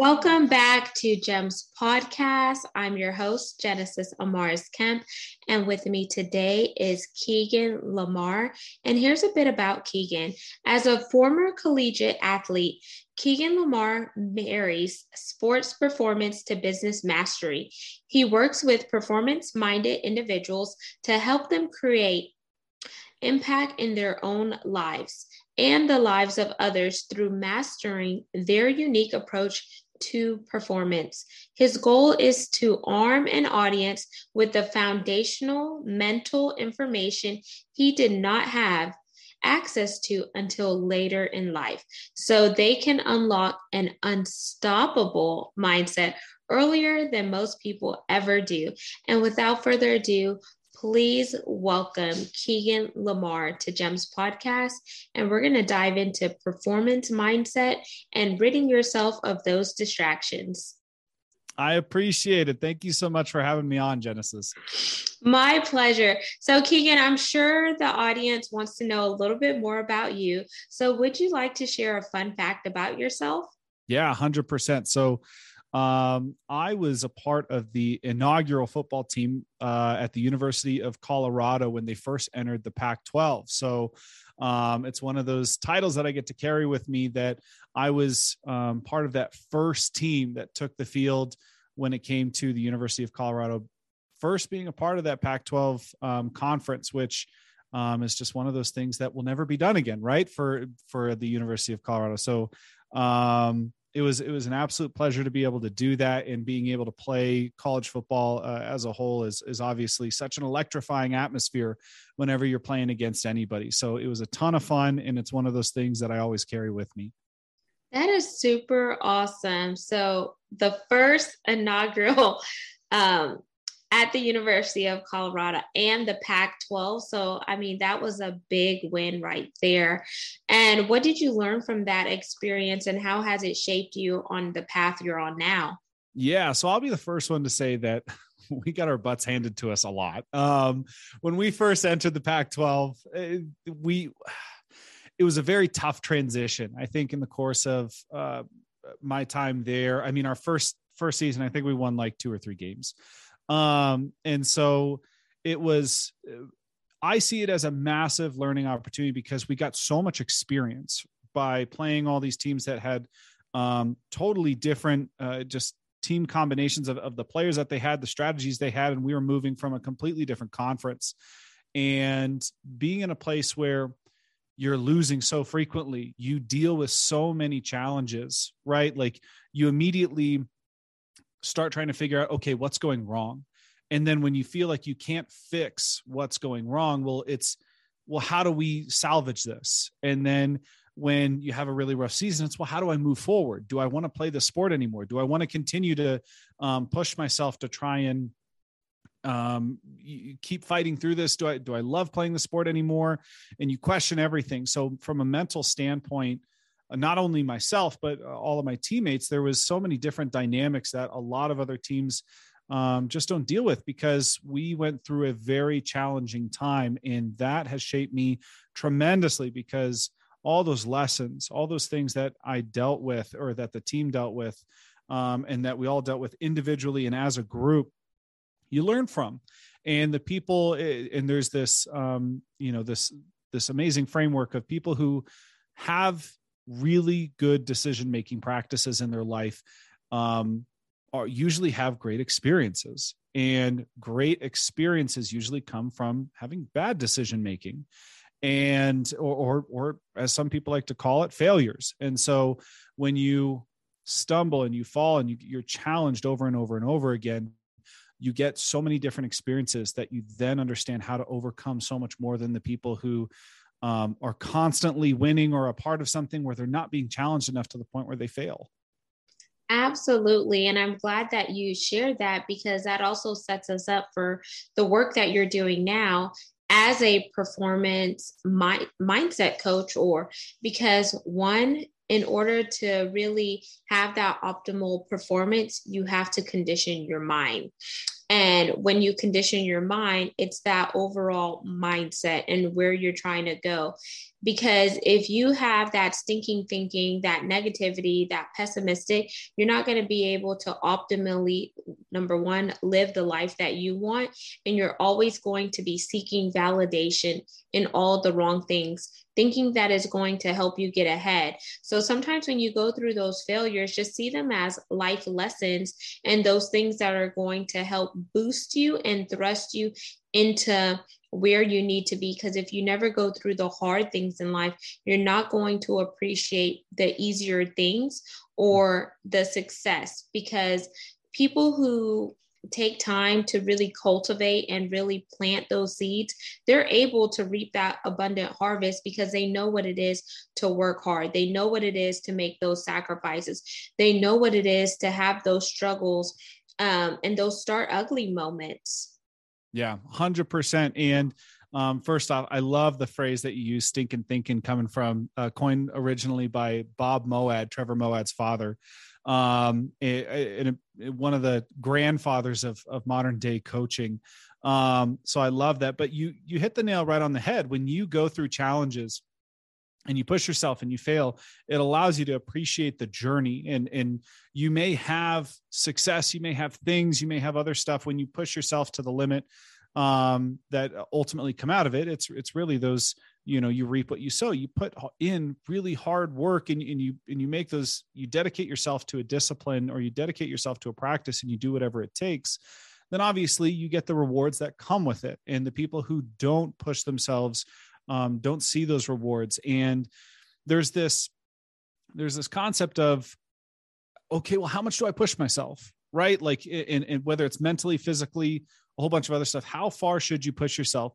Welcome back to GEMS Podcast. I'm your host, Genesis Amaris Kemp, and with me today is Keegan Lamar. And here's a bit about Keegan. As a former collegiate athlete, Keegan Lamar marries sports performance to business mastery. He works with performance minded individuals to help them create impact in their own lives and the lives of others through mastering their unique approach to performance. His goal is to arm an audience with the foundational mental information he did not have access to until later in life so they can unlock an unstoppable mindset earlier than most people ever do. And without further ado, please welcome Keegan Lamar to GEMS podcast. And we're going to dive into performance mindset and ridding yourself of those distractions. I appreciate it. Thank you so much for having me on, Genesis. My pleasure. So, Keegan, I'm sure the audience wants to know a little bit more about you. So, would you like to share a fun fact about yourself? Yeah, 100%. So, um, I was a part of the inaugural football team uh, at the University of Colorado when they first entered the Pac 12. So um, it's one of those titles that I get to carry with me that I was um, part of that first team that took the field when it came to the University of Colorado. First being a part of that Pac 12 um, conference, which um, is just one of those things that will never be done again, right? For for the University of Colorado. So um, it was it was an absolute pleasure to be able to do that and being able to play college football uh, as a whole is is obviously such an electrifying atmosphere whenever you're playing against anybody. So it was a ton of fun and it's one of those things that I always carry with me. That is super awesome. So the first inaugural um, at the University of Colorado and the Pac 12. So, I mean, that was a big win right there. And what did you learn from that experience and how has it shaped you on the path you're on now? Yeah. So, I'll be the first one to say that we got our butts handed to us a lot. Um, when we first entered the Pac 12, eh, we, it was a very tough transition. I think in the course of uh, my time there, I mean, our first first season, I think we won like two or three games. Um, and so it was, I see it as a massive learning opportunity because we got so much experience by playing all these teams that had um, totally different, uh, just team combinations of, of the players that they had, the strategies they had, and we were moving from a completely different conference. And being in a place where you're losing so frequently, you deal with so many challenges, right? Like you immediately start trying to figure out okay what's going wrong? And then when you feel like you can't fix what's going wrong well it's well how do we salvage this? And then when you have a really rough season it's well how do i move forward? Do i want to play the sport anymore? Do i want to continue to um, push myself to try and um, keep fighting through this? Do i do i love playing the sport anymore? And you question everything. So from a mental standpoint not only myself but uh, all of my teammates there was so many different dynamics that a lot of other teams um, just don't deal with because we went through a very challenging time and that has shaped me tremendously because all those lessons all those things that i dealt with or that the team dealt with um, and that we all dealt with individually and as a group you learn from. And the people eh, and there's this um, you know this this amazing framework of people who have really good decision making practices in their life um, are usually have great experiences. And great experiences usually come from having bad decision making and or, or or as some people like to call it failures. And so when you stumble and you fall and you, you're challenged over and over and over again you get so many different experiences that you then understand how to overcome so much more than the people who um, are constantly winning or a part of something where they're not being challenged enough to the point where they fail. Absolutely. And I'm glad that you shared that because that also sets us up for the work that you're doing now as a performance mi- mindset coach, or because one, in order to really have that optimal performance, you have to condition your mind. And when you condition your mind, it's that overall mindset and where you're trying to go. Because if you have that stinking thinking, that negativity, that pessimistic, you're not going to be able to optimally, number one, live the life that you want. And you're always going to be seeking validation in all the wrong things, thinking that is going to help you get ahead. So sometimes when you go through those failures, just see them as life lessons and those things that are going to help boost you and thrust you into where you need to be because if you never go through the hard things in life you're not going to appreciate the easier things or the success because people who take time to really cultivate and really plant those seeds, they're able to reap that abundant harvest because they know what it is to work hard. They know what it is to make those sacrifices. They know what it is to have those struggles um, and those start ugly moments. Yeah, 100%. And um, first off, I love the phrase that you use, stinking thinking, coming from uh, coined originally by Bob Moawad, Trevor Moawad's father um, and one of the grandfathers of, of modern day coaching. Um, so I love that. But you you hit the nail right on the head when you go through challenges and you push yourself and you fail it allows you to appreciate the journey and and you may have success you may have things you may have other stuff when you push yourself to the limit um, that ultimately come out of it it's it's really those you know you reap what you sow. You put in really hard work and, and you and you make those you dedicate yourself to a discipline or you dedicate yourself to a practice and you do whatever it takes then obviously you get the rewards that come with it. And the people who don't push themselves um, don't see those rewards. And there's this there's this concept of okay well how much do i push myself? Right? Like in whether it's mentally physically a whole bunch of other stuff. How far should you push yourself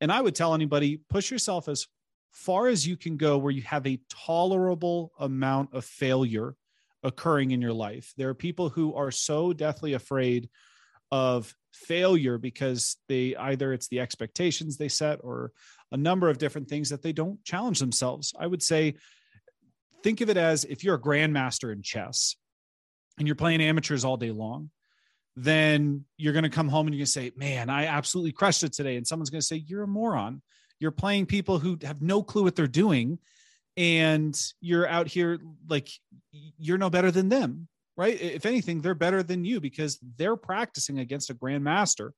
and I would tell anybody push yourself as far as you can go where you have a tolerable amount of failure occurring in your life. There are people who are so deathly afraid of failure because they either it's the expectations they set or a number of different things that they don't challenge themselves. I would say think of it as if you're a grandmaster in chess and you're playing amateurs all day long then you're going to come home and you're going to say, man, I absolutely crushed it today. And someone's going to say, you're a moron. You're playing people who have no clue what they're doing. And you're out here like you're no better than them, right? If anything, they're better than you because they're practicing against a grandmaster.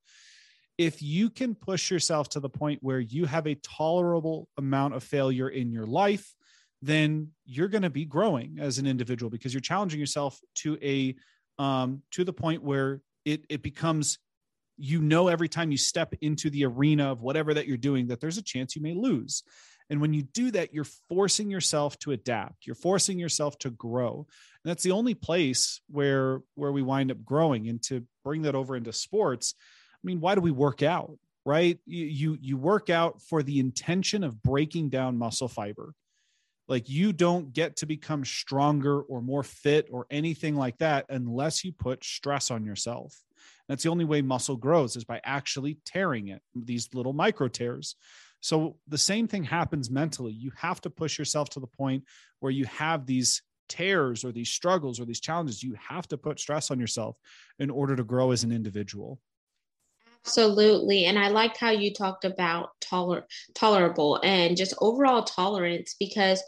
If you can push yourself to the point where you have a tolerable amount of failure in your life, then you're going to be growing as an individual because you're challenging yourself to a um, to the point where it it becomes you know every time you step into the arena of whatever that you're doing that there's a chance you may lose. And when you do that you're forcing yourself to adapt. You're forcing yourself to grow. And that's the only place where where we wind up growing. And to bring that over into sports i mean why do we work out right? You you, you work out for the intention of breaking down muscle fiber like you don't get to become stronger or more fit or anything like that unless you put stress on yourself. That's the only way muscle grows is by actually tearing it, these little micro tears. So the same thing happens mentally. You have to push yourself to the point where you have these tears or these struggles or these challenges. You have to put stress on yourself in order to grow as an individual. Absolutely. And I liked how you talked about toler- tolerable and just overall tolerance because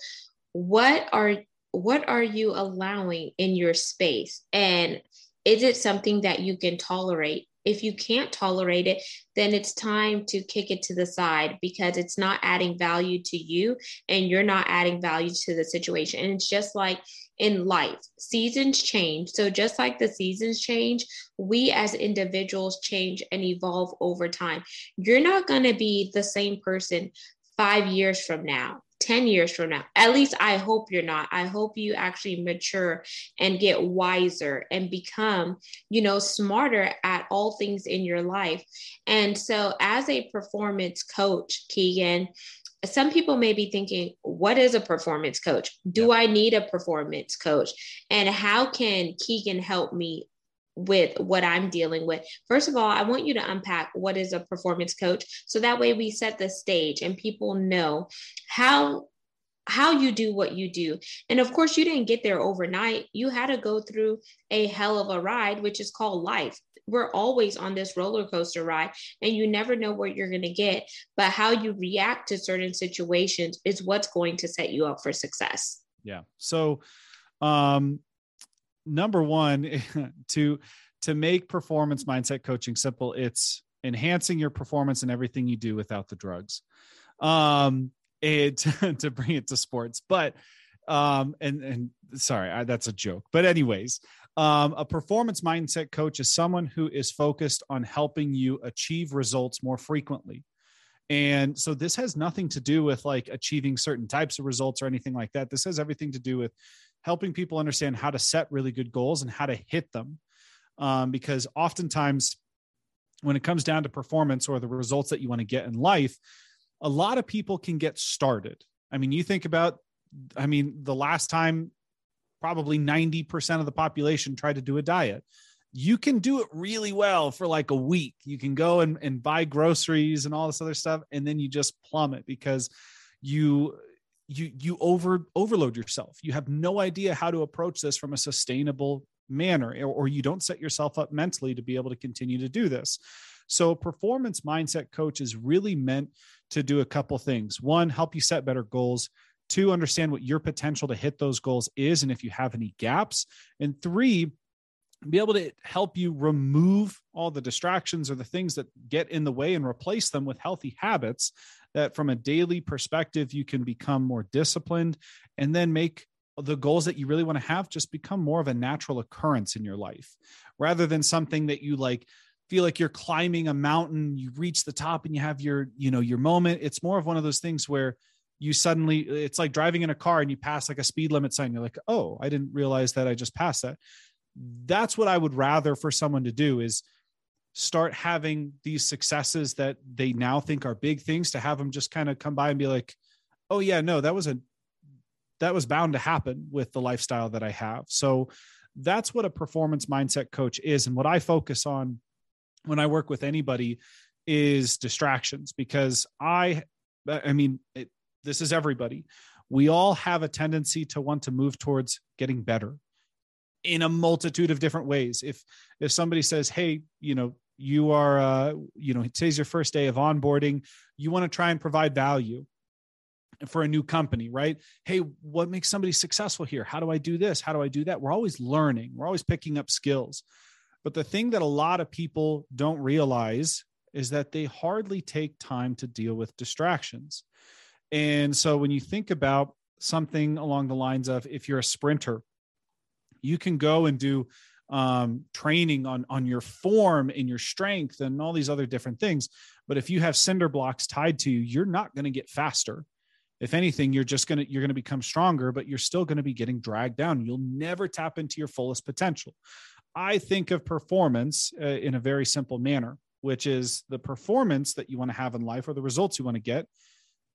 what are what are you allowing in your space and is it something that you can tolerate if you can't tolerate it, then it's time to kick it to the side because it's not adding value to you and you're not adding value to the situation. And it's just like in life, seasons change. So, just like the seasons change, we as individuals change and evolve over time. You're not going to be the same person five years from now 10 years from now. At least I hope you're not. I hope you actually mature and get wiser and become, you know, smarter at all things in your life. And so, as a performance coach, Keegan, some people may be thinking, what is a performance coach? Do I need a performance coach? And how can Keegan help me with what I'm dealing with. First of all, I want you to unpack what is a performance coach so that way we set the stage and people know how how you do what you do. And of course, you didn't get there overnight. You had to go through a hell of a ride, which is called life. We're always on this roller coaster ride, and you never know what you're going to get. But how you react to certain situations is what's going to set you up for success. Yeah. So, um, number one, to to make performance mindset coaching simple, it's enhancing your performance in everything you do without the drugs. Um, it to bring it to sports but um and and sorry I, that's a joke but anyways um, a performance mindset coach is someone who is focused on helping you achieve results more frequently and so this has nothing to do with like achieving certain types of results or anything like that this has everything to do with helping people understand how to set really good goals and how to hit them um, because oftentimes when it comes down to performance or the results that you want to get in life a lot of people can get started. I mean, you think about, I mean, the last time probably 90% of the population tried to do a diet. You can do it really well for like a week. You can go and, and buy groceries and all this other stuff, and then you just plummet because you you you over overload yourself. You have no idea how to approach this from a sustainable manner, or, or you don't set yourself up mentally to be able to continue to do this. So, performance mindset coach is really meant to do a couple things. One, help you set better goals. Two, understand what your potential to hit those goals is and if you have any gaps. And three, be able to help you remove all the distractions or the things that get in the way and replace them with healthy habits that from a daily perspective you can become more disciplined and then make the goals that you really want to have just become more of a natural occurrence in your life rather than something that you like feel like you're climbing a mountain you reach the top and you have your you know your moment. It's more of one of those things where you suddenly it's like driving in a car and you pass like a speed limit sign. You're like oh i didn't realize that i just passed that. That's what i would rather for someone to do is start having these successes that they now think are big things to have them just kind of come by and be like oh yeah no that was a that was bound to happen with the lifestyle that i have so that's what a performance mindset coach is and what i focus on when I work with anybody is distractions because I, I mean, it, this is everybody. We all have a tendency to want to move towards getting better in a multitude of different ways. If if somebody says, "Hey, you know, you are, uh, you know, today's your first day of onboarding, you want to try and provide value." for a new company, right? Hey, what makes somebody successful here? How do I do this? How do I do that? We're always learning. We're always picking up skills. But the thing that a lot of people don't realize is that they hardly take time to deal with distractions. And so when you think about something along the lines of if you're a sprinter, you can go and do um, training on on your form and your strength and all these other different things. But if you have cinder blocks tied to you, you're not going to get faster. If anything, you're just gonna you're gonna become stronger, but you're still going to be getting dragged down. You'll never tap into your fullest potential. I think of performance uh, in a very simple manner, which is the performance that you want to have in life or the results you want to get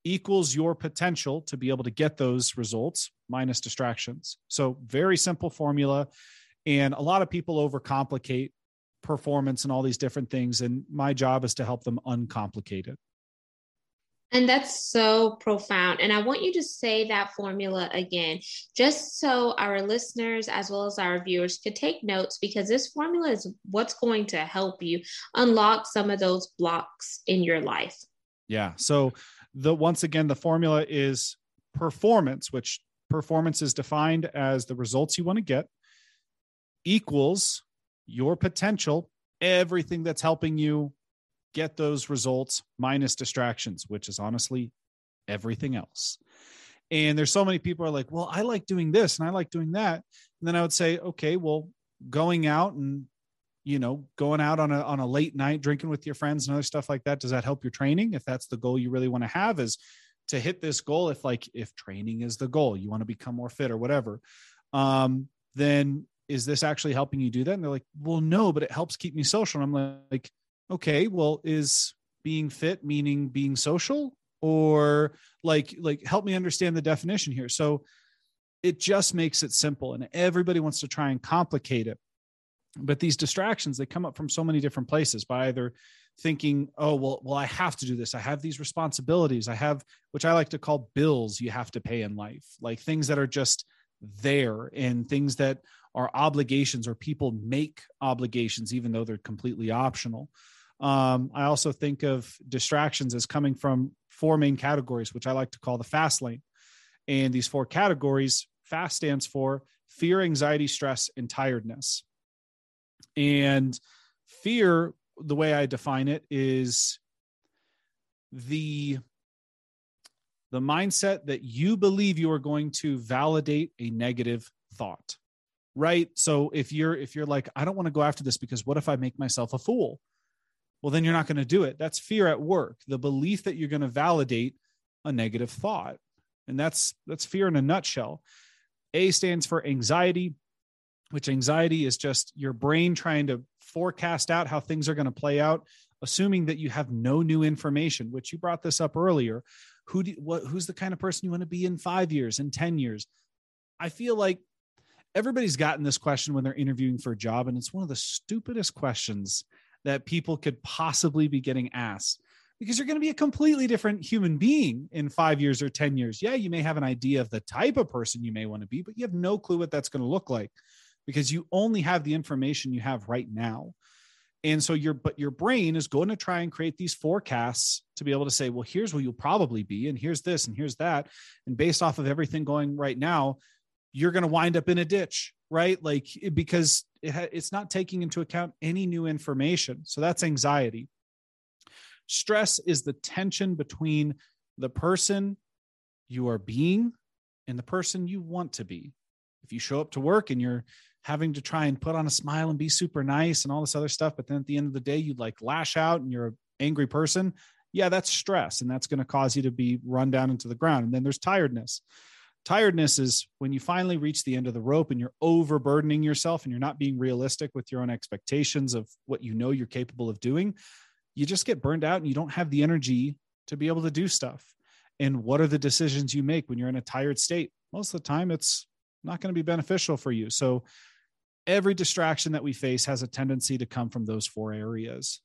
equals your potential to be able to get those results minus distractions. So, very simple formula. And a lot of people overcomplicate performance and all these different things. And my job is to help them uncomplicate it. And that's so profound. And I want you to say that formula again, just so our listeners as well as our viewers could take notes, because this formula is what's going to help you unlock some of those blocks in your life. Yeah. So the once again, the formula is performance, which performance is defined as the results you want to get equals your potential, everything that's helping you get those results minus distractions, which is honestly everything else. And there's so many people are like, well, I like doing this and I like doing that. And then I would say, okay, well, going out and you know going out on a on a late night drinking with your friends and other stuff like that does that help your training if that's the goal you really want to have is to hit this goal if like if training is the goal you want to become more fit or whatever um then is this actually helping you do that? And they're like well no but it helps keep me social. And i'm like okay, well, is being fit meaning being social? Or like like help me understand the definition here. So it just makes it simple and everybody wants to try and complicate it. but these distractions they come up from so many different places by either thinking oh well well i have to do this. I have these responsibilities. I have which i like to call bills you have to pay in life like things that are just there and things that are obligations or people make obligations even though they're completely optional. Um, i also think of distractions as coming from four main categories which i like to call the fast lane. And these four categories fast stands for fear anxiety stress and tiredness. And fear, the way I define it, is the the mindset that you believe you are going to validate a negative thought right? So if you're if you're like i don't want to go after this because what if i make myself a fool? Well then you're not going to do it. That's fear at work the belief that you're going to validate a negative thought. And that's that's fear in a nutshell. A stands for anxiety which anxiety is just your brain trying to forecast out how things are going to play out assuming that you have no new information which you brought this up earlier. Who do, what who's the kind of person you want to be in 5 years in 10 years? I feel like everybody's gotten this question when they're interviewing for a job and it's one of the stupidest questions that people could possibly be getting asked because you're going to be a completely different human being in 5 years or 10 years yeah you may have an idea of the type of person you may want to be but you have no clue what that's going to look like because you only have the information you have right now. And so your but your brain is going to try and create these forecasts to be able to say, well, here's where you'll probably be, and here's this, and here's that. And based off of everything going right now, you're going to wind up in a ditch, right? Like because it ha- it's not taking into account any new information. So that's anxiety. Stress is the tension between the person you are being and the person you want to be. If you show up to work and you're having to try and put on a smile and be super nice and all this other stuff. But then at the end of the day, you like lash out and you're an angry person. Yeah, that's stress. And that's going to cause you to be run down into the ground. And then there's tiredness. Tiredness is when you finally reach the end of the rope and you're overburdening yourself and you're not being realistic with your own expectations of what you know you're capable of doing. You just get burned out and you don't have the energy to be able to do stuff. And what are the decisions you make when you're in a tired state? Most of the time, it's not going to be beneficial for you. So, every distraction that we face has a tendency to come from those four areas.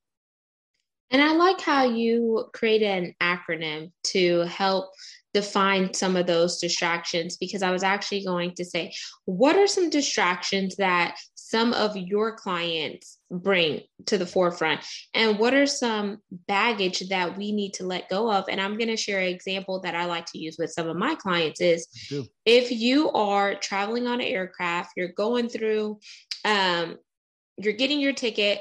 And I like how you created an acronym to help define some of those distractions because I was actually going to say, what are some distractions that some of your clients bring to the forefront? And what are some baggage that we need to let go of? And I'm going to share an example that I like to use with some of my clients is if you are traveling on an aircraft, you're going through, um, you're getting your ticket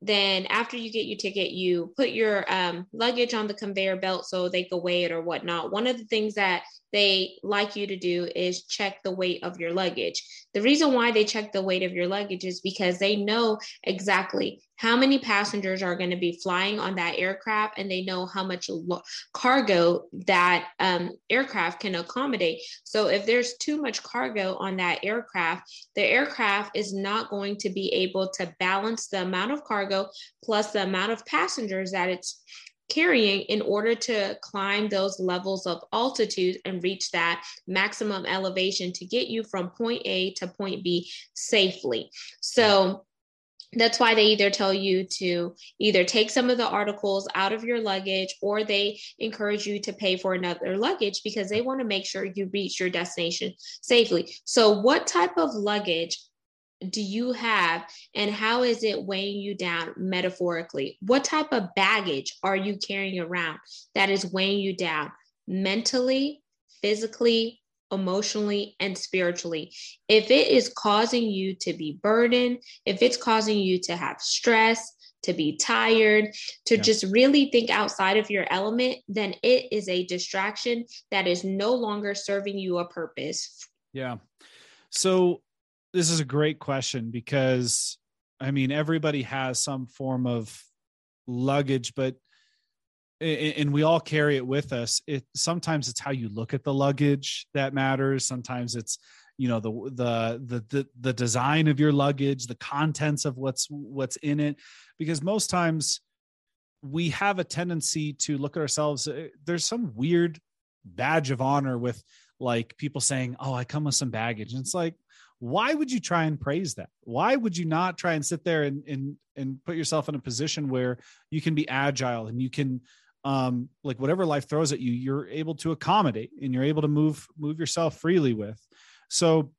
then after you get your ticket you put your um, luggage on the conveyor belt so they can weigh it or whatnot. One of the things that they like you to do is check the weight of your luggage. The reason why they check the weight of your luggage is because they know exactly how many passengers are going to be flying on that aircraft and they know how much lo- cargo that um, aircraft can accommodate so if there's too much cargo on that aircraft the aircraft is not going to be able to balance the amount of cargo plus the amount of passengers that it's carrying in order to climb those levels of altitude and reach that maximum elevation to get you from point A to point B safely. So that's why they either tell you to either take some of the articles out of your luggage or they encourage you to pay for another luggage because they want to make sure you reach your destination safely. So, what type of luggage do you have and how is it weighing you down metaphorically? What type of baggage are you carrying around that is weighing you down mentally, physically, emotionally, and spiritually? If it is causing you to be burdened, if it's causing you to have stress, to be tired, to yeah. just really think outside of your element, then it is a distraction that is no longer serving you a purpose. Yeah. So this is a great question because I mean everybody has some form of luggage, but and we all carry it with us. It sometimes it's how you look at the luggage that matters. Sometimes it's you know the the the the, the design of your luggage, the contents of what's what's in it, because most times we have a tendency to look at ourselves. Uh, there's some weird badge of honor with like people saying, "Oh, I come with some baggage," and it's like, why would you try and praise that why would you not try and sit there and and and put yourself in a position where you can be agile and you can um like whatever life throws at you you're able to accommodate and you're able to move move yourself freely with. So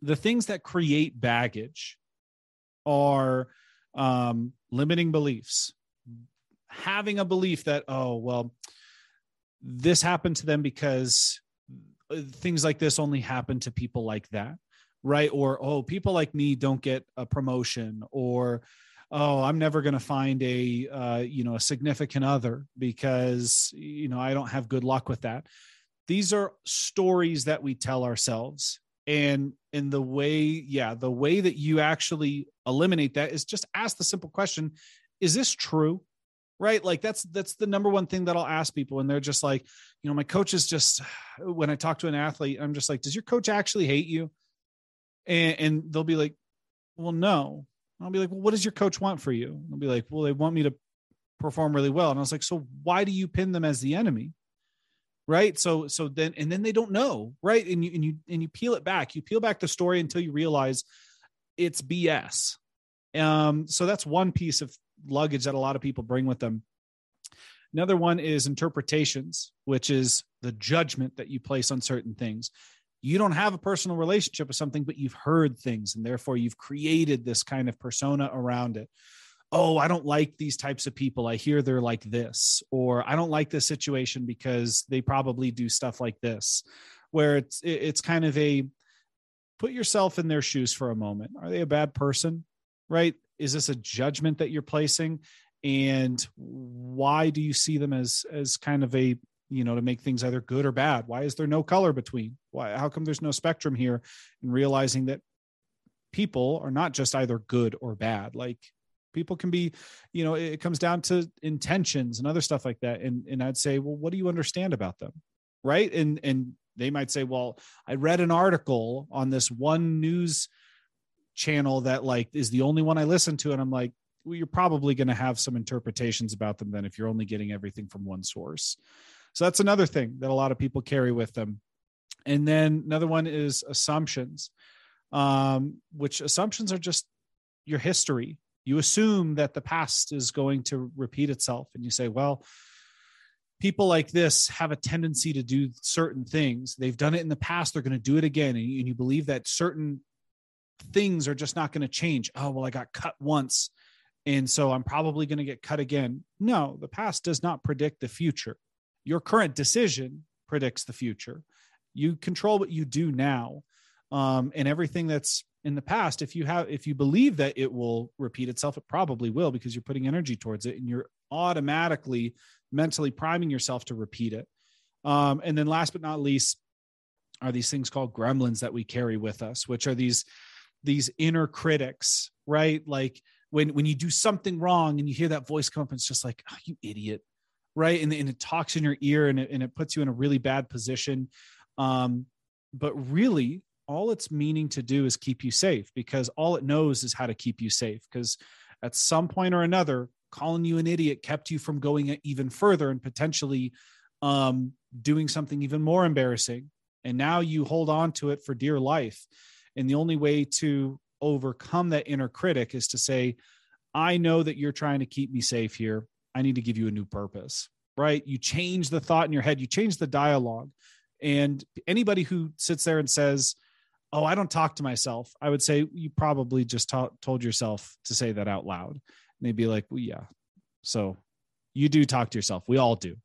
the things that create baggage are um limiting beliefs having a belief that oh well this happened to them because uh, things like this only happen to people like that right? Or oh people like me don't get a promotion or oh i'm never going to find a uh, you know a significant other because you know i don't have good luck with that. These are stories that we tell ourselves. And in the way yeah the way that you actually eliminate that is just ask the simple question is this true? Right? Like that's that's the number one thing that i'll ask people and they're just like you know my coach is just when i talk to an athlete i'm just like does your coach actually hate you? And, and they'll be like well no i'll be like well what does your coach want for you? I'll be like well they want me to perform really well. And i was like so why do you pin them as the enemy? Right? So so then and then they don't know right? And you and you and you peel it back. You peel back the story until you realize it's bs um so that's one piece of luggage that a lot of people bring with them. Another one is interpretations which is the judgment that you place on certain things you don't have a personal relationship with something but you've heard things and therefore you've created this kind of persona around it oh, I don't like these types of people. I hear they're like this, or I don't like this situation because they probably do stuff like this, where it's it's kind of a put yourself in their shoes for a moment. Are they a bad person? Right? Is this a judgment that you're placing? And why do you see them as as kind of a you know to make things either good or bad? Why is there no color between? Why how come there's no spectrum here? And realizing that people are not just either good or bad. Like people can be you know it comes down to intentions and other stuff like that and and i'd say well what do you understand about them right and and they might say well i read an article on this one news channel that like is the only one i listen to and i'm like well, you're probably going to have some interpretations about them then if you're only getting everything from one source so that's another thing that a lot of people carry with them. And then another one is assumptions um, which assumptions are just your history. You assume that the past is going to repeat itself and you say well people like this have a tendency to do certain things. They've done it in the past. They're going to do it again. And you, and you believe that certain things are just not going to change. Oh well i got cut once and so i'm probably going to get cut again. No the past does not predict the future your current decision predicts the future. You control what you do now um, and everything that's in the past if you have if you believe that it will repeat itself it probably will because you're putting energy towards it and you're automatically mentally priming yourself to repeat it. Um, and then last but not least are these things called gremlins that we carry with us which are these these inner critics right? Like when when you do something wrong and you hear that voice come up it's just like oh, you idiot right? And, and it talks in your ear and it, and it puts you in a really bad position. Um, but really all it's meaning to do is keep you safe because all it knows is how to keep you safe because at some point or another calling you an idiot kept you from going even further and potentially um, doing something even more embarrassing. And now you hold on to it for dear life. And the only way to overcome that inner critic is to say i know that you're trying to keep me safe here i need to give you a new purpose right you change the thought in your head you change the dialogue and anybody who sits there and says oh, I don't talk to myself, I would say you probably just ta- told yourself to say that out loud. And they'd be like, well, yeah. So you do talk to yourself. We all do.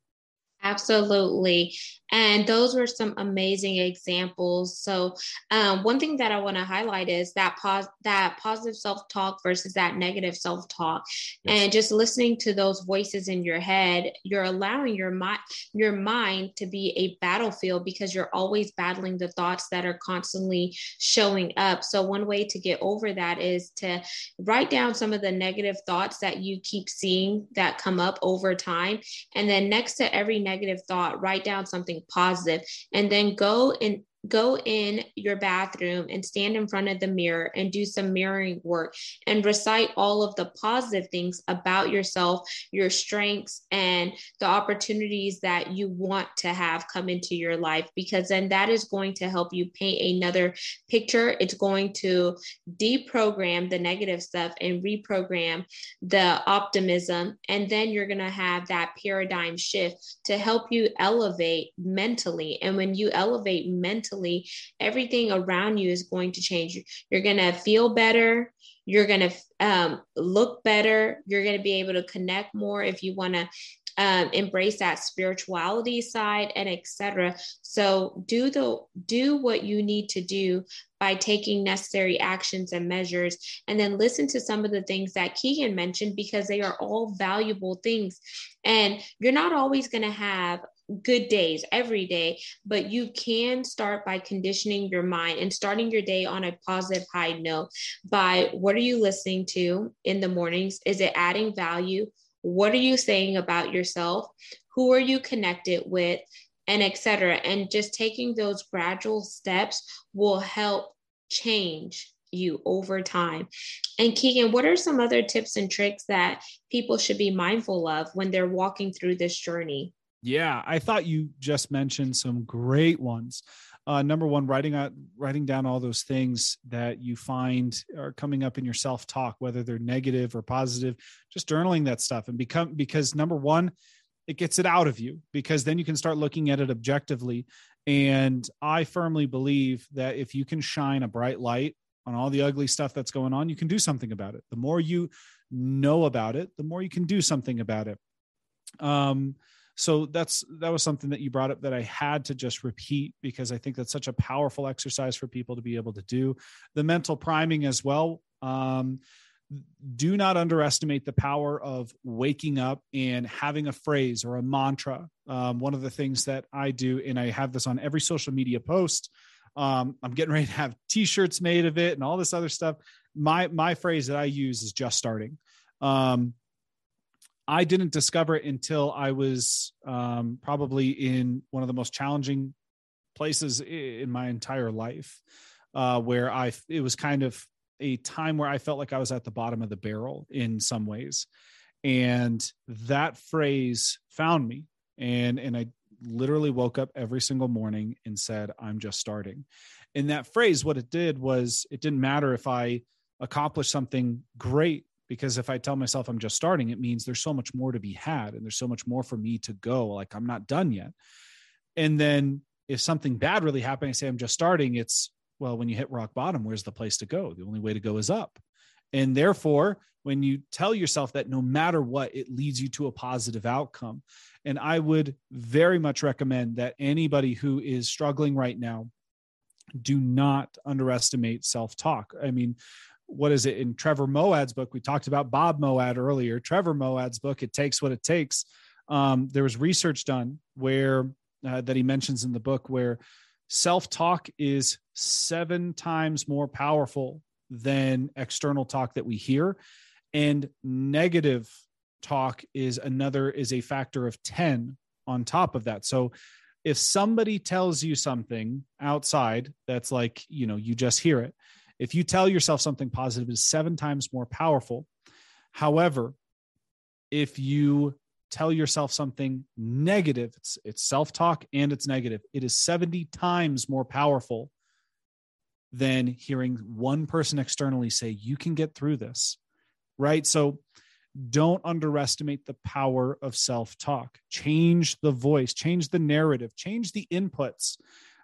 Absolutely. And those were some amazing examples. So, um, one thing that I want to highlight is that pos- that positive self talk versus that negative self talk, yes. and just listening to those voices in your head, you're allowing your mind your mind to be a battlefield because you're always battling the thoughts that are constantly showing up. So, one way to get over that is to write down some of the negative thoughts that you keep seeing that come up over time, and then next to every negative thought, write down something positive, and then go and go in your bathroom and stand in front of the mirror and do some mirroring work and recite all of the positive things about yourself, your strengths, and the opportunities that you want to have come into your life, because then that is going to help you paint another picture. It's going to deprogram the negative stuff and reprogram the optimism. And then you're going to have that paradigm shift to help you elevate mentally. And when you elevate mentally, mentally, everything around you is going to change. You're going to feel better. You're going to um, look better. You're going to be able to connect more if you want to um, embrace that spirituality side and etc so do the do what you need to do by taking necessary actions and measures and then listen to some of the things that keegan mentioned because they are all valuable things and you're not always going to have good days every day, but you can start by conditioning your mind and starting your day on a positive high note by what are you listening to in the mornings? Is it adding value? What are you saying about yourself? Who are you connected with? And etc. And just taking those gradual steps will help change you over time. And Keegan, what are some other tips and tricks that people should be mindful of when they're walking through this journey? Yeah, I thought you just mentioned some great ones. Uh, number one, writing out, writing down all those things that you find are coming up in your self talk, whether they're negative or positive. Just journaling that stuff and become because number one, it gets it out of you because then you can start looking at it objectively. And I firmly believe that if you can shine a bright light on all the ugly stuff that's going on, you can do something about it. The more you know about it, the more you can do something about it. Um, so that's that was something that you brought up that i had to just repeat because i think that's such a powerful exercise for people to be able to do. The mental priming as well um, do not underestimate the power of waking up and having a phrase or a mantra. Um, one of the things that i do and i have this on every social media post um, i'm getting ready to have t-shirts made of it and all this other stuff. My my phrase that i use is just starting. Um, I didn't discover it until I was um, probably in one of the most challenging places in my entire life, uh, where I it was kind of a time where I felt like I was at the bottom of the barrel in some ways, and that phrase found me, and and I literally woke up every single morning and said, "I'm just starting." And that phrase, what it did was, it didn't matter if I accomplished something great because if I tell myself I'm just starting, it means there's so much more to be had and there's so much more for me to go. Like I'm not done yet. And then if something bad really happened, I say I'm just starting, it's well, when you hit rock bottom, where's the place to go? The only way to go is up. And therefore, when you tell yourself that no matter what, it leads you to a positive outcome. And I would very much recommend that anybody who is struggling right now do not underestimate self talk. I mean, what is it in Trevor Moawad's book? We talked about Bob Moawad earlier. Trevor Moawad's book, It Takes What It Takes. Um, there was research done where uh, that he mentions in the book where self talk is seven times more powerful than external talk that we hear, and negative talk is another is a factor of 10 on top of that. So if somebody tells you something outside that's like, you know, you just hear it if you tell yourself something positive is seven times more powerful. However, if you tell yourself something negative, it's, it's self talk and it's negative, it is 70 times more powerful than hearing one person externally say, You can get through this. Right. So don't underestimate the power of self talk. Change the voice, change the narrative, change the inputs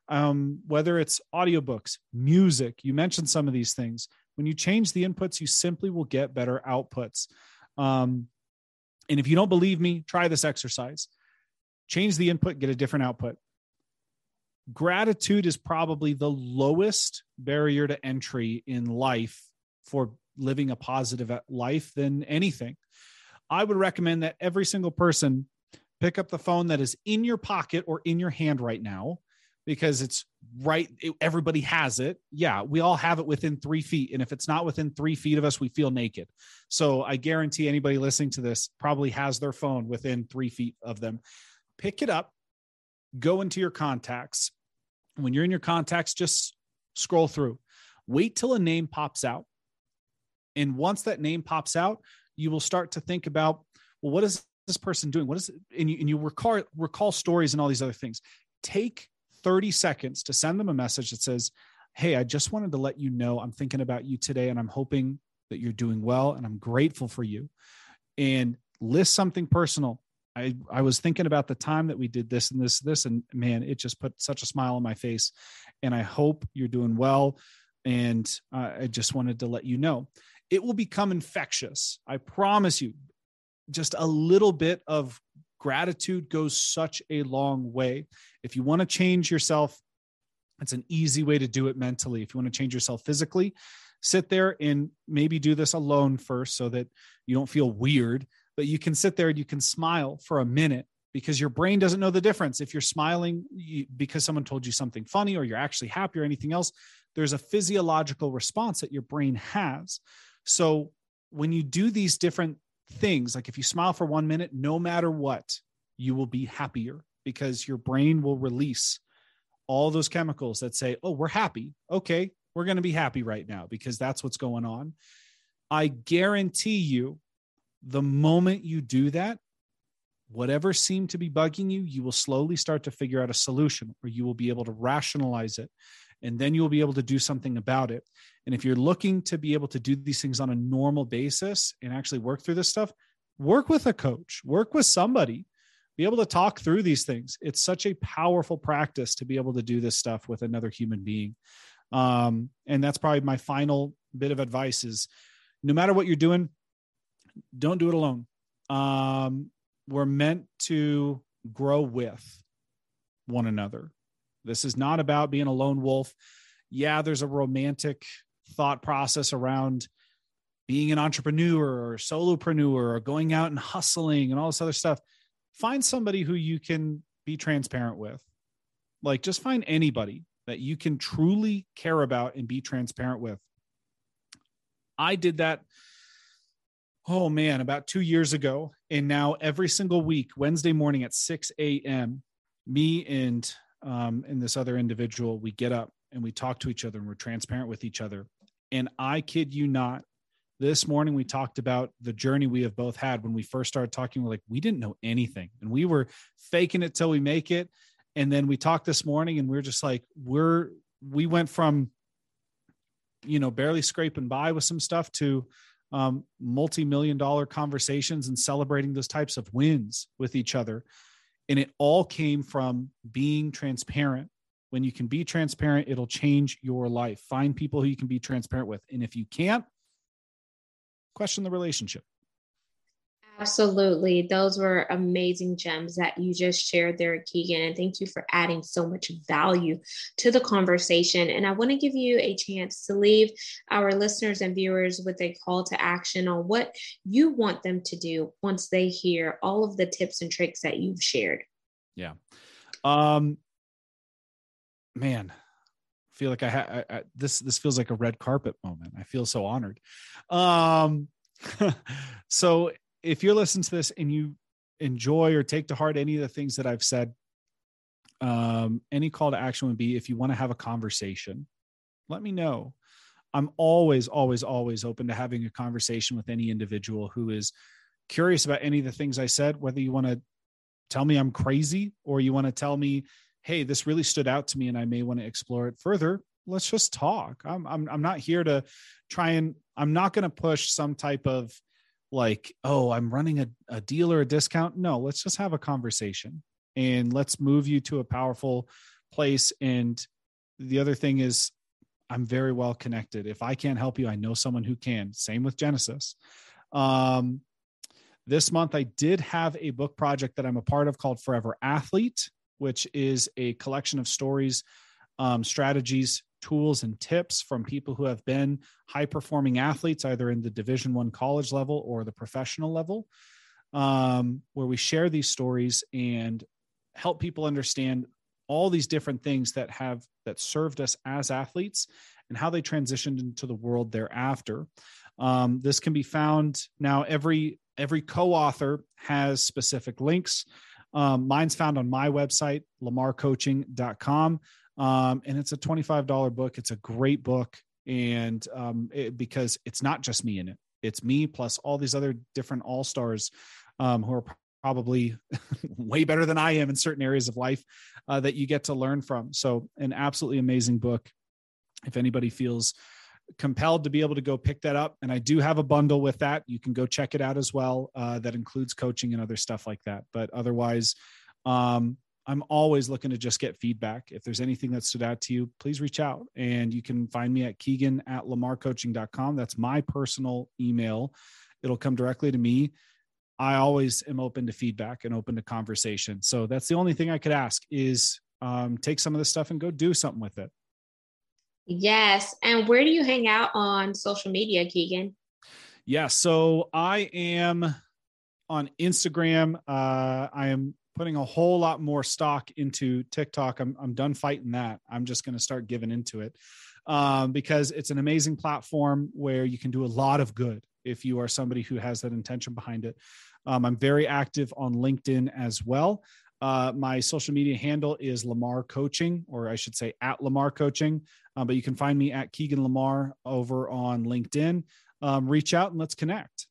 um, whether it's audiobooks, music, you mentioned some of these things. When you change the inputs, you simply will get better outputs. Um, and if you don't believe me, try this exercise change the input, get a different output. Gratitude is probably the lowest barrier to entry in life for living a positive life than anything. I would recommend that every single person pick up the phone that is in your pocket or in your hand right now because it's right it, everybody has it yeah we all have it within three feet and if it's not within three feet of us we feel naked so i guarantee anybody listening to this probably has their phone within three feet of them pick it up go into your contacts when you're in your contacts, just scroll through. Wait till a name pops out. And once that name pops out, you will start to think about, well, what is this person doing? What is it? And you, and you recall, recall stories and all these other things. Take 30 seconds to send them a message that says, Hey, I just wanted to let you know I'm thinking about you today and I'm hoping that you're doing well and I'm grateful for you. And list something personal. I, I was thinking about the time that we did this and this, this, and man, it just put such a smile on my face. And I hope you're doing well. And uh, I just wanted to let you know it will become infectious. I promise you, just a little bit of gratitude goes such a long way. If you want to change yourself, it's an easy way to do it mentally. If you want to change yourself physically, sit there and maybe do this alone first so that you don't feel weird, but you can sit there and you can smile for a minute because your brain doesn't know the difference. If you're smiling because someone told you something funny or you're actually happy or anything else, there's a physiological response that your brain has. So when you do these different things, like if you smile for one minute, no matter what, you will be happier because your brain will release all those chemicals that say, oh, we're happy. Okay, we're going to be happy right now because that's what's going on. I guarantee you, the moment you do that, whatever seemed to be bugging you, you will slowly start to figure out a solution or you will be able to rationalize it and then you'll be able to do something about it. And if you're looking to be able to do these things on a normal basis and actually work through this stuff, work with a coach, work with somebody, be able to talk through these things. It's such a powerful practice to be able to do this stuff with another human being. Um, and that's probably my final bit of advice is no matter what you're doing, don't do it alone. Um, we're meant to grow with one another. This is not about being a lone wolf. Yeah, there's a romantic thought process around being an entrepreneur or solopreneur or going out and hustling and all this other stuff. Find somebody who you can be transparent with. Like just find anybody that you can truly care about and be transparent with. I did that oh man, about two years ago. And now every single week, Wednesday morning at 6 a.m., me and um, and this other individual, we get up and we talk to each other and we're transparent with each other. And I kid you not, this morning we talked about the journey we have both had when we first started talking. We're like, we didn't know anything and we were faking it till we make it. And then we talked this morning and we we're just like, we're, we went from, you know, barely scraping by with some stuff to um, multi million dollar conversations and celebrating those types of wins with each other. And it all came from being transparent. When you can be transparent, it'll change your life. Find people who you can be transparent with. And if you can't, question the relationship. Absolutely. Those were amazing gems that you just shared there, Keegan. And thank you for adding so much value to the conversation. And I want to give you a chance to leave our listeners and viewers with a call to action on what you want them to do once they hear all of the tips and tricks that you've shared. Yeah. Um, man, I feel like I, ha- I, I this this feels like a red carpet moment. I feel so honored. Um, so if you're listening to this and you enjoy or take to heart any of the things that I've said, um, any call to action would be if you want to have a conversation, let me know. I'm always, always, always open to having a conversation with any individual who is curious about any of the things I said, whether you want to tell me I'm crazy or you want to tell me, hey, this really stood out to me and I may want to explore it further. Let's just talk. I'm I'm I'm not here to try and I'm not going to push some type of like, oh, I'm running a, a deal or a discount. No, let's just have a conversation and let's move you to a powerful place. And the other thing is, I'm very well connected. If I can't help you, I know someone who can. Same with Genesis. Um, this month, I did have a book project that I'm a part of called Forever Athlete, which is a collection of stories, um, strategies, tools and tips from people who have been high performing athletes either in the division one college level or the professional level um, where we share these stories and help people understand all these different things that have that served us as athletes and how they transitioned into the world thereafter. Um, this can be found now every every co-author has specific links. Um, mine's found on my website lamarcoaching.com Um, and it's a $25 book. It's a great book. And um, it, because it's not just me in it, it's me plus all these other different all stars um, who are probably way better than I am in certain areas of life uh, that you get to learn from. So, an absolutely amazing book. If anybody feels compelled to be able to go pick that up, and I do have a bundle with that, you can go check it out as well. Uh, that includes coaching and other stuff like that. But otherwise, um, I'm always looking to just get feedback. If there's anything that stood out to you, please reach out. And you can find me at keegan at lamarcoaching.com. That's my personal email. It'll come directly to me. I always am open to feedback and open to conversation. So that's the only thing I could ask is um, take some of this stuff and go do something with it. Yes. And where do you hang out on social media, Keegan? Yeah. So I am on Instagram. Uh, I am putting a whole lot more stock into TikTok. I'm, I'm done fighting that. I'm just going to start giving into it um, because it's an amazing platform where you can do a lot of good if you are somebody who has that intention behind it. Um, I'm very active on LinkedIn as well. Uh, my social media handle is Lamar Coaching, or I should say at Lamar Coaching. Uh, but you can find me at Keegan Lamar over on LinkedIn. Um, reach out and let's connect.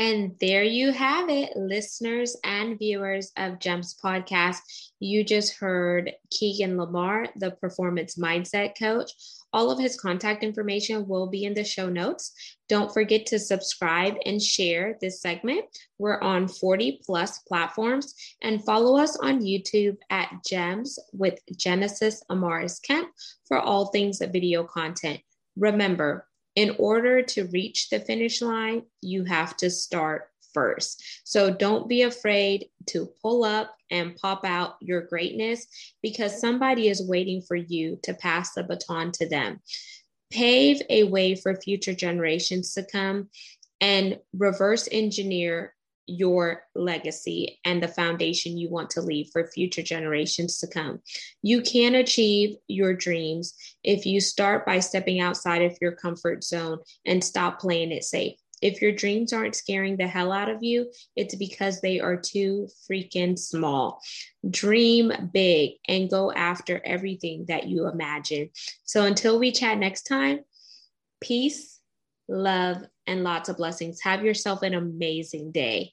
And there you have it, listeners and viewers of GEMS podcast. You just heard Keegan Lamar, the performance mindset coach. All of his contact information will be in the show notes. Don't forget to subscribe and share this segment. We're on 40 plus platforms and follow us on YouTube at GEMS with Genesis Amaris Kemp for all things video content. Remember, in order to reach the finish line, you have to start first. So don't be afraid to pull up and pop out your greatness because somebody is waiting for you to pass the baton to them. Pave a way for future generations to come and reverse engineer your legacy and the foundation you want to leave for future generations to come. You can achieve your dreams if you start by stepping outside of your comfort zone and stop playing it safe. If your dreams aren't scaring the hell out of you, it's because they are too freaking small. Dream big and go after everything that you imagine. So until we chat next time, peace, love, and lots of blessings. Have yourself an amazing day.